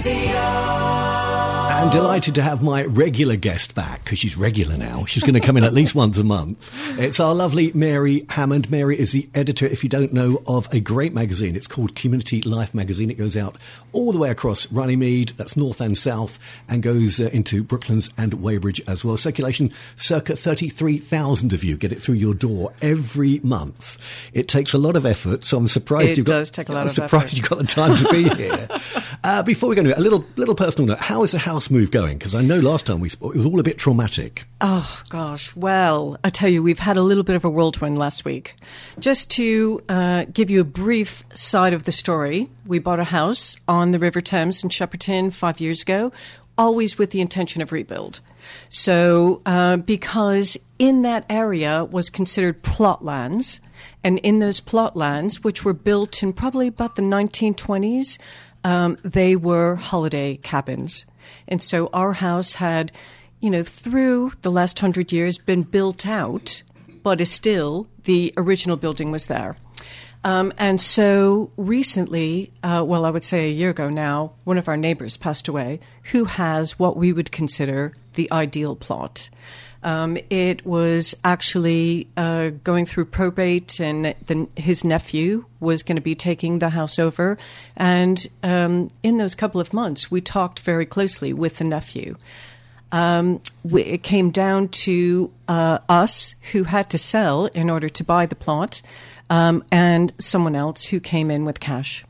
Radio. I'm delighted to have my regular guest back because she's regular now. She's going to come in at least once a month. It's our lovely Mary Hammond. Mary is the editor, if you don't know, of a great magazine. It's called Community Life Magazine. It goes out all the way across Runnymede, that's north and south, and goes uh, into Brooklands and Weybridge as well. Circulation, circa 33,000 of you get it through your door every month. It takes a lot of effort, so I'm surprised It you've got. does take a lot I'm of surprised effort. you've got the time to be here. uh, before we go into it, a little little personal note. How is the house move going? Because I know last time we spoke, it was all a bit traumatic. Oh, gosh. Well, I tell you, we've had a little bit of a whirlwind last week. Just to uh, give you a brief side of the story, we bought a house on the River Thames in Shepperton five years ago, always with the intention of rebuild. So, uh, because in that area was considered plot lands, and in those plot lands, which were built in probably about the 1920s, um, they were holiday cabins. And so our house had, you know, through the last hundred years been built out, but is still the original building was there. Um, and so recently, uh, well, I would say a year ago now, one of our neighbors passed away who has what we would consider the ideal plot. Um, it was actually uh, going through probate, and the, his nephew was going to be taking the house over. And um, in those couple of months, we talked very closely with the nephew. Um, we, it came down to uh, us who had to sell in order to buy the plot, um, and someone else who came in with cash.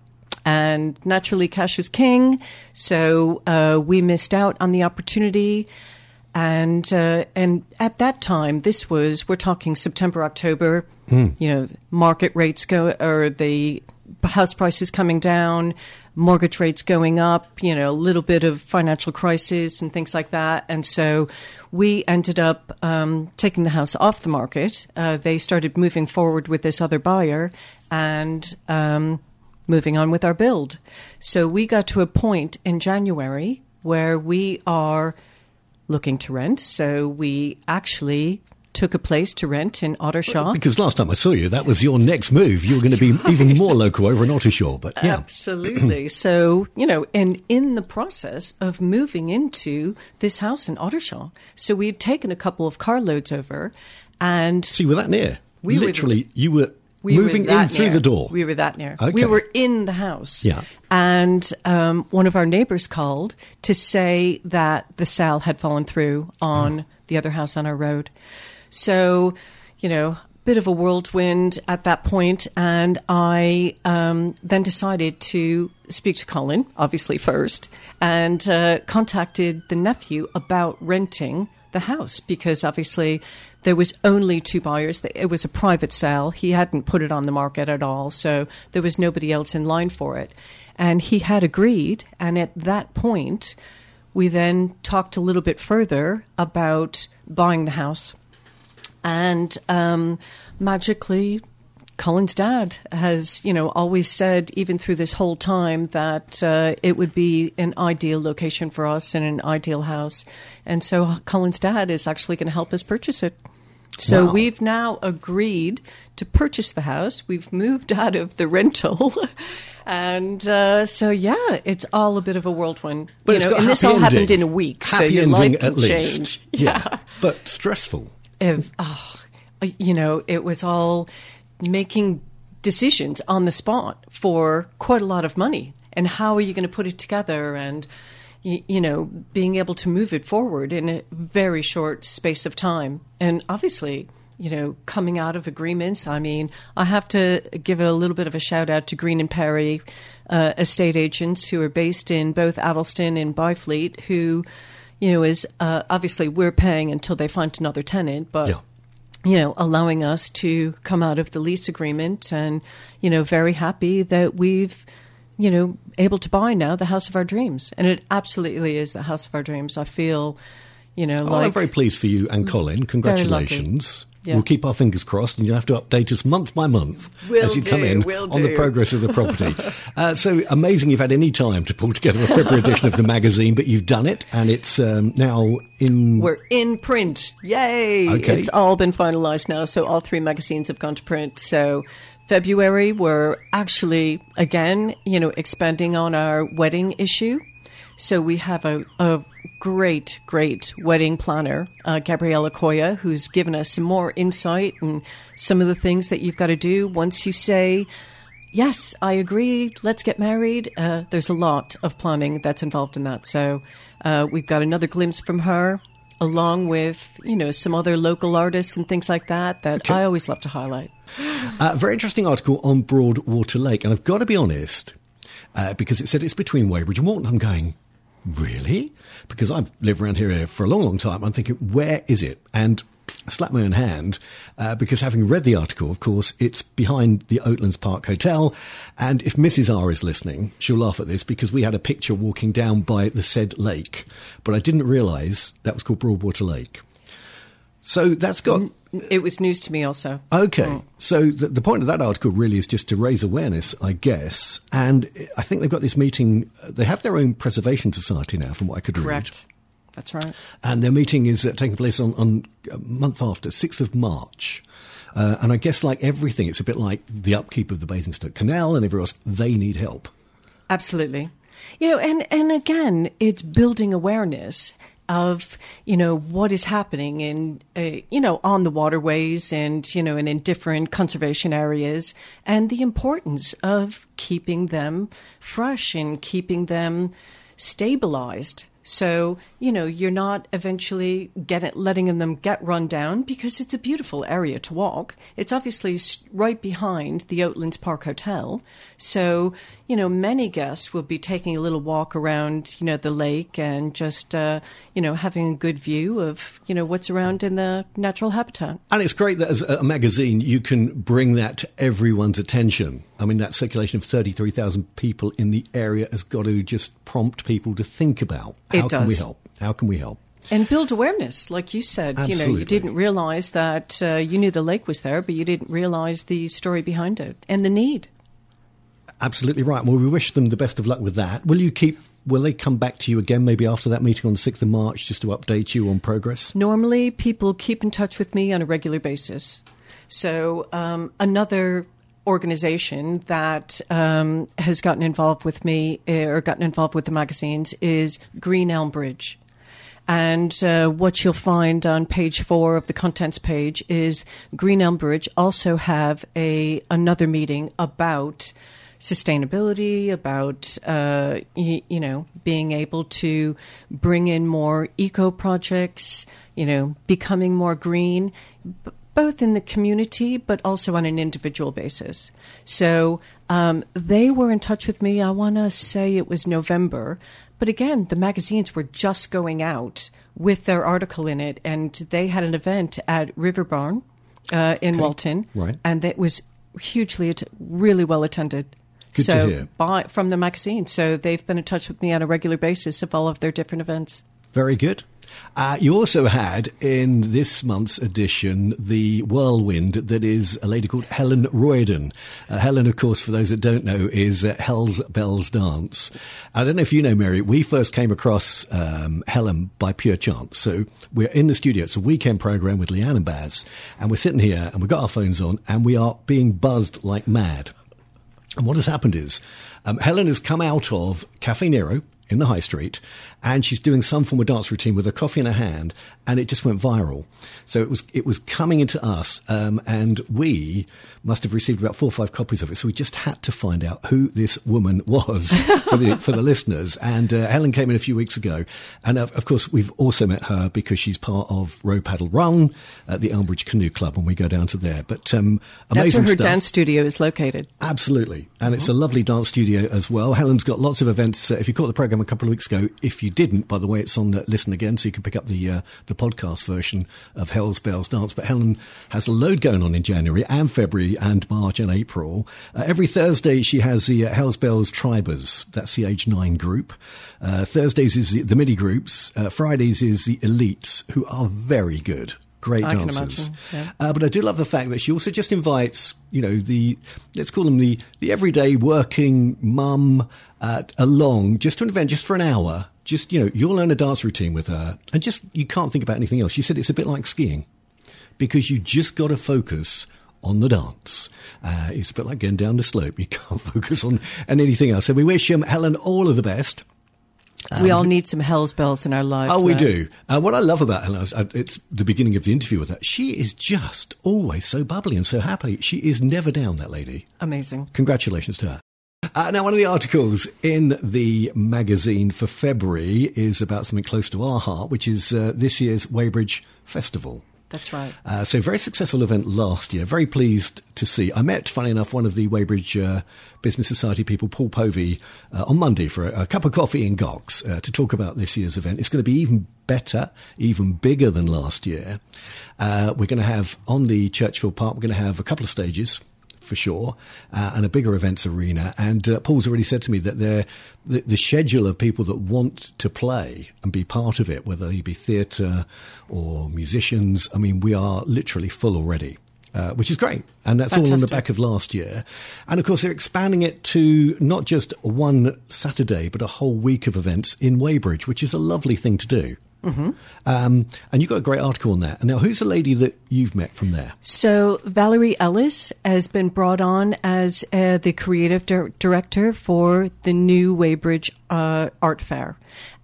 And naturally, cash is king, so uh, we missed out on the opportunity. And uh, and at that time, this was we're talking September, October. You know, market rates go or the house prices coming down, mortgage rates going up. You know, a little bit of financial crisis and things like that. And so we ended up um, taking the house off the market. Uh, they started moving forward with this other buyer, and um, moving on with our build. So we got to a point in January where we are looking to rent. So we actually took a place to rent in Ottershaw. Because last time I saw you, that was your next move. You were going to be even more local over in Ottershaw. But yeah, Absolutely. so, you know, and in the process of moving into this house in Ottershaw, so we had taken a couple of carloads over and so you were that near. We were Literally, you were we moving in through near. the door. We were that near. Okay. We were in the house. Yeah. And um, one of our neighbors called to say that the cell had fallen through on the other house on our road. So, you know, bit of a whirlwind at that point, and I um, then decided to speak to Colin, obviously first, and uh, contacted the nephew about renting the house because obviously there was only two buyers. It was a private sale. He hadn't put it on the market at all, so there was nobody else in line for it. And he had agreed, and at that point, we then talked a little bit further about buying the house. And um, magically, Colin's dad has, you know, always said, even through this whole time, that uh, it would be an ideal location for us and an ideal house. And so Colin's dad is actually going to help us purchase it. So Wow. we've now agreed to purchase the house. We've moved out of the rental. And uh, so, yeah, it's all a bit of a whirlwind. But you know, and this all happened in a week, so Happy your ending life at can least. change. Yeah. but stressful. if oh, you know it was all making decisions on the spot for quite a lot of money. And how are you going to put it together? And you, you know being able to move it forward in a very short space of time. And obviously you know coming out of agreements i mean i have to give a little bit of a shout out to green and perry uh, estate agents who are based in both addlestone and byfleet who you know is uh, obviously we're paying until they find another tenant but Yeah. You know, allowing us to come out of the lease agreement and, you know, very happy that we've, you know, able to buy now the house of our dreams. And it absolutely is the house of our dreams. I feel, you know, Oh, like I'm very pleased for you and Colin. Congratulations. Yeah. We'll keep our fingers crossed, and you'll have to update us month by month Will as you come do, in will on the progress of the property. uh, so amazing you've had any time to pull together a February edition of the magazine, but you've done it, and it's um, now in. we're in print. Yay! Okay. It's all been finalized now. So all three magazines have gone to print. So February, we're actually, again, you know, expanding on our wedding issue. So we have a, a great, great wedding planner, uh, Gabriella Koya, who's given us some more insight and some of the things that you've got to do once you say, Yes, I agree. Let's get married. Uh, there's a lot of planning that's involved in that. So uh, we've got another glimpse from her, along with you know some other local artists and things like that that okay. I always love to highlight. Uh, very interesting article on Broadwater Lake, and I've got to be honest uh, because it said it's between Weybridge and Walton. I'm going, really? Because I've lived around here for a long, long time. I'm thinking, where is it? And I slapped my own hand uh, because having read the article, of course, it's behind the Oatlands Park Hotel. And if Mrs. R is listening, she'll laugh at this because we had a picture walking down by the said lake, but I didn't realise that was called Broadwater Lake. So that's got. It was news to me also. Okay. Oh. So the, the, point of that article really is just to raise awareness, I guess. And I think they've got this meeting. They have their own preservation society now, from what I could Correct. read. That's right. And their meeting is uh, taking place on, on a month after, 6th of March. Uh, and I guess, like everything, it's a bit like the upkeep of the Basingstoke Canal and everywhere else. They need help. Absolutely. You know, and, and again, it's building awareness of you know what is happening in uh, you know on the waterways and you know and in different conservation areas and the importance of keeping them fresh and keeping them stabilized so, you know, you're not eventually get letting them get run down because it's a beautiful area to walk. It's obviously right behind the Oatlands Park Hotel. So, you know, many guests will be taking a little walk around, you know, the lake and just, uh, you know, having a good view of, you know, what's around in the natural habitat. And it's great that as a magazine, you can bring that to everyone's attention. I mean, that circulation of 33,000 people in the area has got to just prompt people to think about how can we help? How can we help? And build awareness, like you said. Absolutely. You know, you didn't realize that uh, you knew the lake was there, but you didn't realize the story behind it and the need. Absolutely right. Well, we wish them the best of luck with that. Will you keep? Will they come back to you again, maybe after that meeting on the sixth of March, just to update you on progress? Normally, people keep in touch with me on a regular basis. So um, another organization that um, has gotten involved with me eh, or gotten involved with the magazines is Green Elm Bridge. And uh, what you'll find on page four of the contents page is Green Elm Bridge also have a another meeting about sustainability, about uh, y- you know being able to bring in more eco projects, you know, becoming more green, b- both in the community but also on an individual basis. So um, they were in touch with me. I want to say it was November. But again, the magazines were just going out with their article in it, and they had an event at River Barn uh, in okay. Walton, right. and it was hugely, really well attended. Good so to hear. By, from the magazine. So they've been in touch with me on a regular basis of all of their different events. Very good. Uh, you also had in this month's edition the whirlwind that is a lady called Helen Royden. Uh, Helen, of course, for those that don't know, is uh, Hell's Bells Dance. I don't know if you know, Mary, we first came across um, Helen by pure chance. So we're in the studio. It's a weekend program with Leanne and Baz, and we're sitting here and we've got our phones on and we are being buzzed like mad. And what has happened is um, Helen has come out of Cafe Nero in the high street and she's doing some form of dance routine with a coffee in her hand and it just went viral. So it was it was coming into us um, and we must have received about four or five copies of it. So we just had to find out who this woman was for the for the listeners. And uh, Helen came in a few weeks ago. And uh, of course we've also met her because she's part of Row Paddle Run at the Elmbridge Canoe Club when we go down to there. But um, amazing That's where her stuff. dance studio is located. Absolutely. And mm-hmm. it's a lovely dance studio as well. Helen's got lots of events. Uh, if you caught the program a couple of weeks ago if you didn't, by the way, it's on uh, Listen Again, so you can pick up the uh, the podcast version of Hell's Bells Dance. But Helen has a load going on in January and February and March and April. Uh, every Thursday, she has the uh, Hell's Bells Tribers. That's the age nine group. Uh, Thursdays is the, the midi groups. Uh, Fridays is the elites, who are very good great I dancers. Yeah. Uh, but I do love the fact that she also just invites, you know, the let's call them the the everyday working mum uh, along just to an event, just for an hour. Just you know, you'll learn a dance routine with her, and just you can't think about anything else. She said it's a bit like skiing because you just got to focus on the dance. Uh, it's a bit like going down the slope. You can't focus on, on anything else. So we wish um, Helen all of the best. we all need some Hell's Bells in our lives. Oh, we do. Uh, what I love about Helen, uh, it's the beginning of the interview with her. She is just always so bubbly and so happy. She is never down, that lady. Amazing. Congratulations to her. Uh, now, one of the articles in the magazine for February is about something close to our heart, which is uh, this year's Weybridge Festival. That's right. Uh, so, very successful event last year. Very pleased to see. I met, funny enough, one of the Weybridge uh, Business Society people, Paul Povey, uh, on Monday for a, a, cup of coffee in Gox uh, to talk about this year's event. It's going to be even better, even bigger than last year. Uh, we're going to have on the Churchfield Park, we're going to have a couple of stages for sure, uh, and a bigger events arena. And uh, Paul's already said to me that the, the schedule of people that want to play and be part of it, whether they be theatre or musicians, I mean, we are literally full already. Uh, which is great. And that's Fantastic. all on the back of last year. And of course, they're expanding it to not just one Saturday, but a whole week of events in Weybridge, which is a lovely thing to do. Mm-hmm. Um, and you've got a great article on that. And now, who's the lady that you've met from there? So, Valerie Ellis has been brought on as uh, the creative di- director for the new Weybridge uh, Art Fair.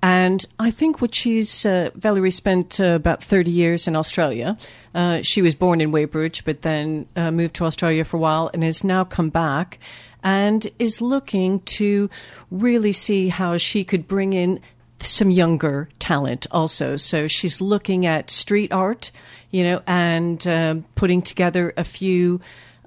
And I think what she's, uh, Valerie spent uh, about 30 years in Australia. Uh, she was born in Weybridge, but then uh, moved to Australia for a while and has now come back and is looking to really see how she could bring in some younger talent also. So she's looking at street art, you know, and uh, putting together a few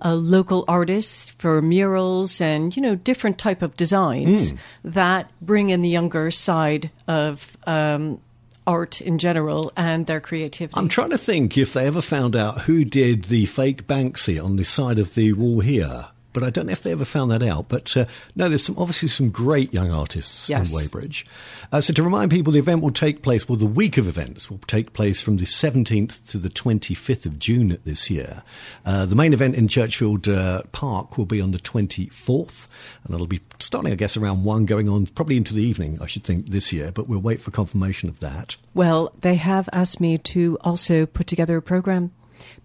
uh, local artists for murals and you know different type of designs mm. that bring in the younger side of. Um, art in general and their creativity. I'm trying to think if they ever found out who did the fake Banksy on the side of the wall here but I don't know if they ever found that out. But uh, no, there's some, obviously some great young artists yes. in Weybridge. Uh, so to remind people, the event will take place, well, the week of events will take place from the 17th to the 25th of June this year. Uh, the main event in Churchfield uh, Park will be on the 24th, and it'll be starting, I guess, around 1, going on probably into the evening, I should think, this year, but we'll wait for confirmation of that. Well, they have asked me to also put together a program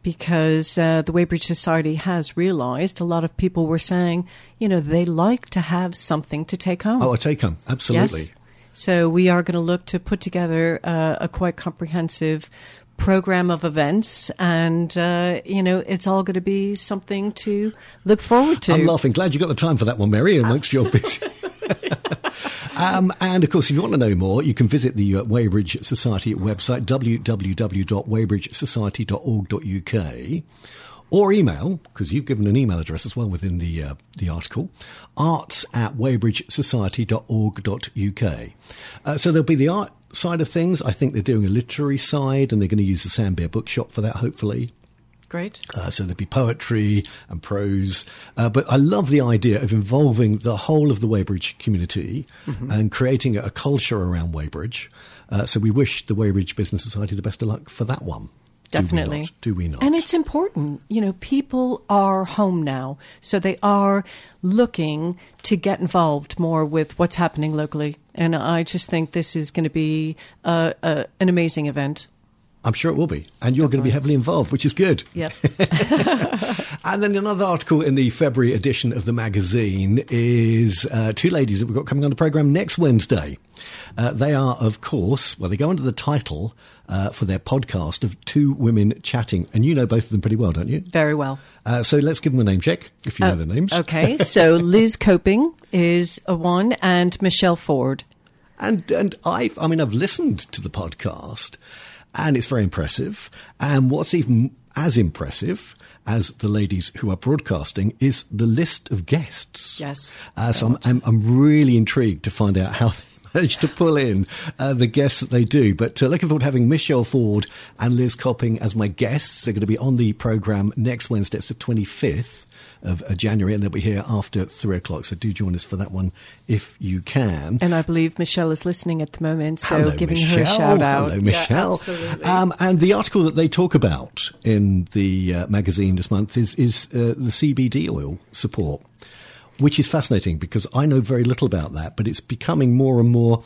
because uh, the Weybridge Society has realised a lot of people were saying, you know, they like to have something to take home. Oh, a take home, absolutely. Yes. So we are going to look to put together uh, a quite comprehensive program of events, and uh, you know, it's all going to be something to look forward to. I'm laughing. Glad you got the time for that one, Mary, amongst your busy. Um, and of course, if you want to know more, you can visit the uh, Weybridge Society website, www.weybridgesociety.org.uk, or email, because you've given an email address as well within the, uh, the article, arts at weybridgesociety.org.uk. Uh, so there'll be the art side of things. I think they're doing a literary side, and they're going to use the Sandbeer Bookshop for that, hopefully. Great. Uh, so there'd be poetry and prose. Uh, but I love the idea of involving the whole of the Weybridge community mm-hmm. and creating a culture around Weybridge. Uh, so we wish the Weybridge Business Society the best of luck for that one. Definitely. Do we, not? Do we not? And it's important. You know, people are home now, so they are looking to get involved more with what's happening locally. And I just think this is going to be an amazing event. I'm sure it will be. And you're Definitely. going to be heavily involved, which is good. Yep. and then another article in the February edition of the magazine is uh, two ladies that we've got coming on the programme next Wednesday. Uh, they are, of course, well, they go under the title uh, for their podcast of Two Women Chatting. And you know both of them pretty well, don't you? Very well. Uh, so let's give them a name check, if you know their names. Okay. So Liz Coping is a one, and Michelle Ford. And, and I've, I mean, I've listened to the podcast and it's very impressive. And what's even as impressive as the ladies who are broadcasting is the list of guests. Yes. Uh, so I'm, I'm, I'm, really intrigued to find out how they manage to pull in uh, the guests that they do. But uh, looking forward to having Michelle Ford and Liz Copping as my guests. They're going to be on the programme next Wednesday. It's the 25th of uh, January, and they'll be here after three o'clock. So do join us for that one if you can. And I believe Michelle is listening at the moment, so Hello, giving Michelle. her a shout out. Hello, Michelle. Yeah, absolutely. Um, and the article that they talk about in the uh, magazine this month is is uh, the CBD oil support, which is fascinating because I know very little about that, but it's becoming more and more.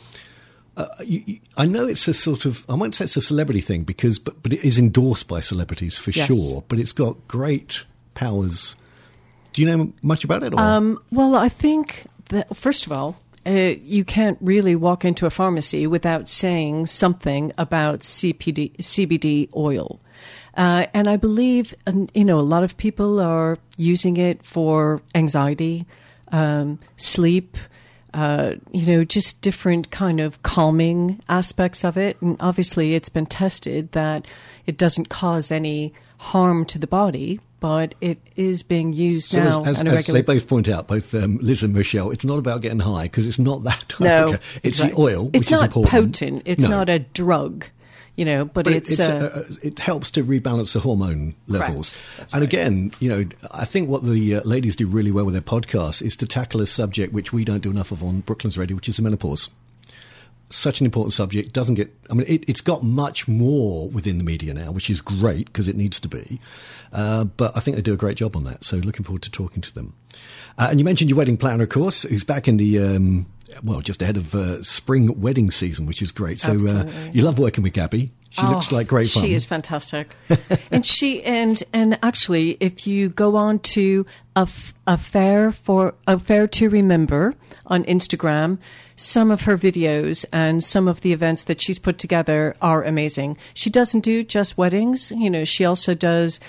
Uh, you, you, I know it's a sort of I won't say it's a celebrity thing because but but it is endorsed by celebrities for yes. sure. But it's got great powers do you know much about it? Um, well, I think that, first of all, uh, you can't really walk into a pharmacy without saying something about CPD, CBD oil. Uh, and I believe, you know, a lot of people are using it for anxiety, um, sleep, uh, you know, just different kind of calming aspects of it. And obviously, it's been tested that it doesn't cause any harm to the body, but it is being used so now. As, as, as they both point out, both um, Liz and Michelle, it's not about getting high because it's not that. No, it's right. the oil. It's not potent. It's no. not a drug you know, but, but it's, it's uh, uh, it helps to rebalance the hormone levels. and right. again, you know, I think what the uh, ladies do really well with their podcast is to tackle a subject which we don't do enough of on Brooklands Radio, which is the menopause. Such an important subject doesn't get. I mean, it, has got much more within the media now, which is great because it needs to be. Uh, but I think they do a great job on that. So looking forward to talking to them. Uh, and you mentioned your wedding planner, of course, who's back in the. Um, well, just ahead of uh, spring wedding season, which is great. So uh, you love working with Gabby. She oh, looks like great fun. She is fantastic, and she and and actually, if you go on to a, a fair for a fair to remember on Instagram, some of her videos and some of the events that she's put together are amazing. She doesn't do just weddings. You know, she also does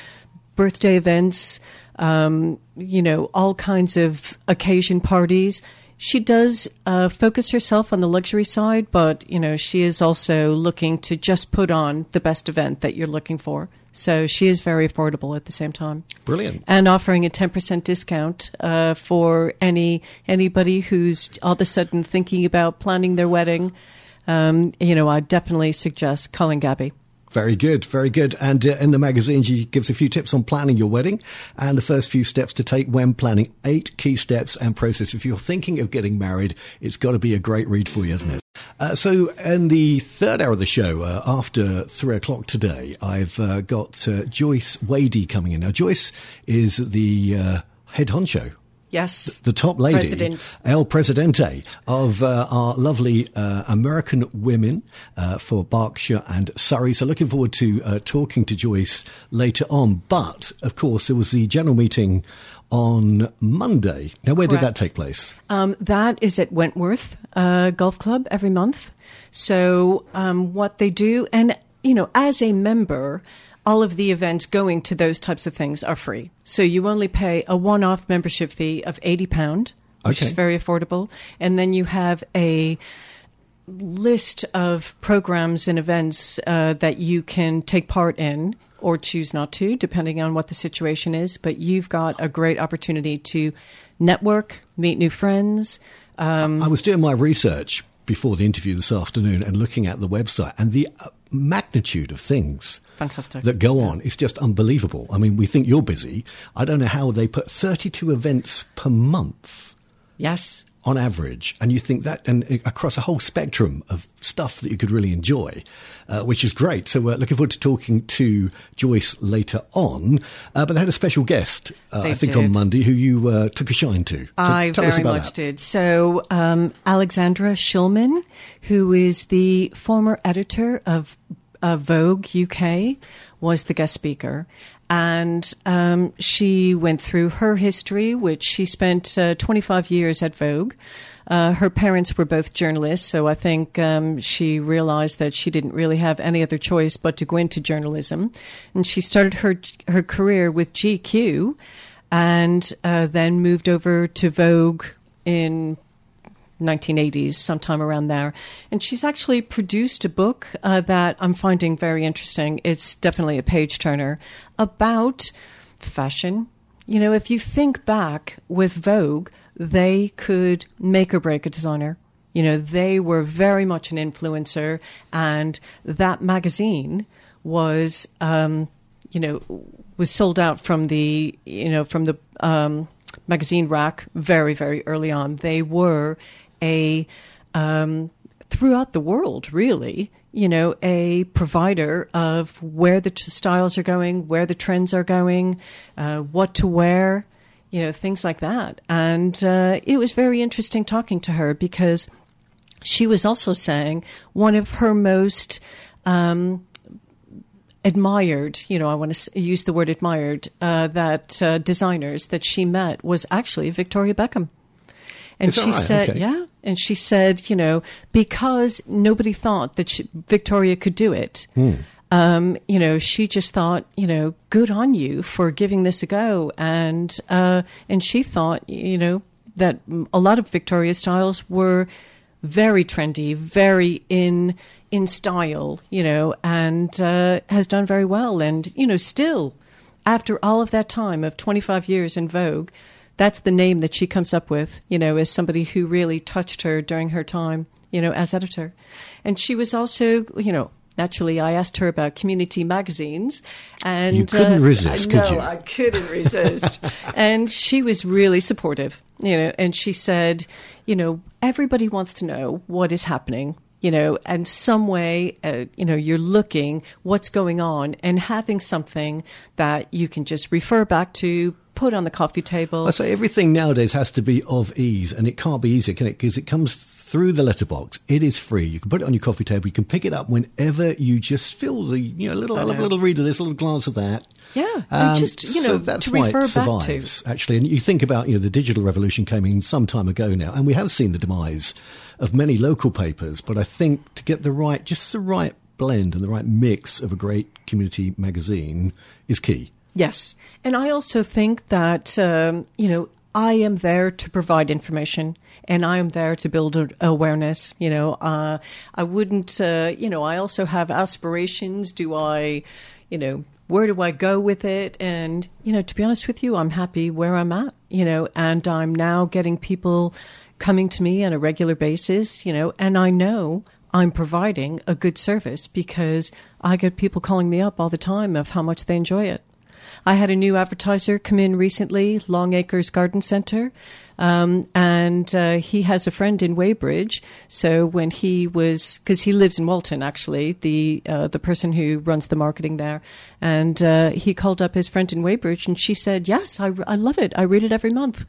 birthday events. Um, you know, all kinds of occasion parties she does uh, focus herself on the luxury side, but you know she is also looking to just put on the best event that you're looking for. So she is very affordable at the same time. Brilliant. And offering a ten percent discount uh, for any anybody who's all of a sudden thinking about planning their wedding. Um, you know, I definitely suggest calling Gabby. Very good, very good. And uh, in the magazine, she gives a few tips on planning your wedding and the first few steps to take when planning. Eight key steps and process. If you're thinking of getting married, it's got to be a great read for you, isn't it? Uh, so, in the third hour of the show, uh, after three o'clock today, I've uh, got uh, Joyce Wadey coming in. Now, Joyce is the uh, head honcho Yes. The top lady, President. El Presidente of uh, our lovely uh, American women uh, for Berkshire and Surrey. So looking forward to uh, talking to Joyce later on. But, of course, there was the general meeting on Monday. Now, where Correct. did that take place? Um, that is at Wentworth uh, Golf Club every month. So um, what they do, and, you know, as a member, all of the events going to those types of things are free. So you only pay a one off membership fee of £80, which Okay. is very affordable. And then you have a list of programs and events uh, that you can take part in or choose not to, depending on what the situation is. But you've got a great opportunity to network, meet new friends. Um, I was doing my research before the interview this afternoon and looking at the website and the uh, magnitude of things Fantastic. that go on. It's just unbelievable. I mean, we think you're busy. I don't know how they put 32 events per month yes. on average, and you think that, and across a whole spectrum of stuff that you could really enjoy, uh, which is great. So, we're looking forward to talking to Joyce later on. Uh, but they had a special guest, uh, I think, did. on Monday, who you uh, took a shine to. So I very much that. did. So, um, Alexandra Shulman, who is the former editor of uh, Vogue UK, was the guest speaker. And um, she went through her history, which she spent uh, 25 years at Vogue. Uh, her parents were both journalists, so I think um, she realized that she didn't really have any other choice but to go into journalism. And she started her her career with GQ, and uh, then moved over to Vogue in 1980s, sometime around there. And she's actually produced a book uh, that I'm finding very interesting. It's definitely a page turner about fashion. You know, if you think back with Vogue, they could make or break a designer. You know, they were very much an influencer, and that magazine was, um, you know, was sold out from the, you know, from the um, magazine rack very, very early on. They were a um, throughout the world, really, you know, a provider of where the t- styles are going, where the trends are going, uh, what to wear, you know, things like that. And uh, it was very interesting talking to her because she was also saying one of her most um, admired, you know, I want to use the word admired, uh, that uh, designers that she met was actually Victoria Beckham. And she right? said, Okay. yeah. And she said, you know, because nobody thought that she, Victoria could do it. Hmm. Um, you know, she just thought, you know, good on you for giving this a go, and uh, and she thought, you know, that a lot of Victoria styles were very trendy, very in in style, you know, and uh, has done very well, and you know, still after all of that time of 25 years in Vogue, that's the name that she comes up with, you know, as somebody who really touched her during her time, you know, as editor. And she was also, you know, naturally I asked her about community magazines and You couldn't uh, resist, I could you? I couldn't resist. and she was really supportive, you know, and she said, you know, everybody wants to know what is happening you know, and some way, uh, you know, you're looking what's going on and having something that you can just refer back to, put on the coffee table. I say everything nowadays has to be of ease, and it can't be easier, can it? Because it comes through the letterbox. It is free. You can put it on your coffee table. You can pick it up whenever you just feel the, you know, little, a little read of this, a little glance of that. Yeah, and um, just, you so know, that's to why refer it back to. Actually, and you think about, you know, the digital revolution came in some time ago now, and we have seen the demise of many local papers. But I think to get the right, just the right blend and the right mix of a great community magazine is key. Yes. And I also think that, um, you know, I am there to provide information and I am there to build awareness. You know, uh, I wouldn't, uh, you know, I also have aspirations. Do I, you know, where do I go with it? And, you know, to be honest with you, I'm happy where I'm at, you know, and I'm now getting people coming to me on a regular basis, you know, and I know I'm providing a good service because I get people calling me up all the time of how much they enjoy it. I had a new advertiser come in recently, Long Acres Garden Center, um, and uh, he has a friend in Weybridge. So when he was, because he lives in Walton, actually, the uh, the person who runs the marketing there, and uh, he called up his friend in Weybridge, and she said, "Yes, I, I love it. I read it every month."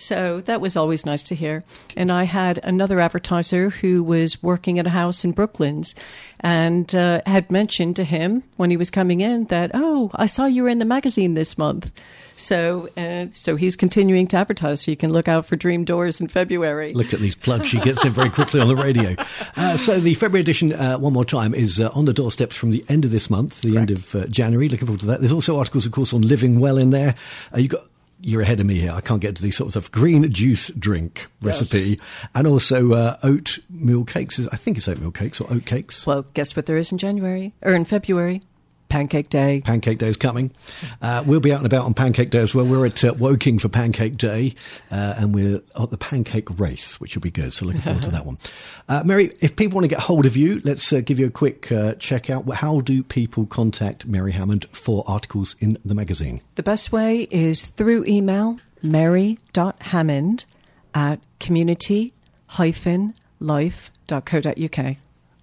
So that was always nice to hear. And I had another advertiser who was working at a house in Brooklands and uh, had mentioned to him when he was coming in that, oh, I saw you were in the magazine this month. So, uh, so he's continuing to advertise. So you can look out for Dream Doors in February. Look at these plugs she gets in very quickly on the radio. Uh, so the February edition, uh, one more time, is uh, on the doorsteps from the end of this month, the end of uh, January. Looking forward to that. There's also articles, of course, on living well in there. Uh, you got. You're ahead of me here. I can't get to these sorts of green juice drink recipe, and also uh, oatmeal cakes. I think it's oatmeal cakes or oat cakes. Well, guess what there is in January or in February? Pancake Day. Pancake Day is coming. Uh, we'll be out and about on Pancake Day as well. We're at uh, Woking for Pancake Day, uh, and we're at the Pancake Race, which will be good. So looking forward to that one. Uh, Mary, if people want to get hold of you, let's uh, give you a quick uh, check out. How do people contact Mary Hammond for articles in the magazine? The best way is through email, mary.hammond at community-life.co.uk.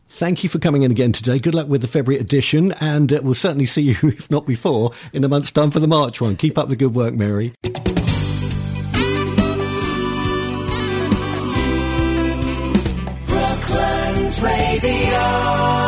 Thank you for coming in again today. Good luck with the February edition, and uh, we'll certainly see you, if not before, in a month's time for the March one. Keep up the good work, Mary. Brooklands Radio.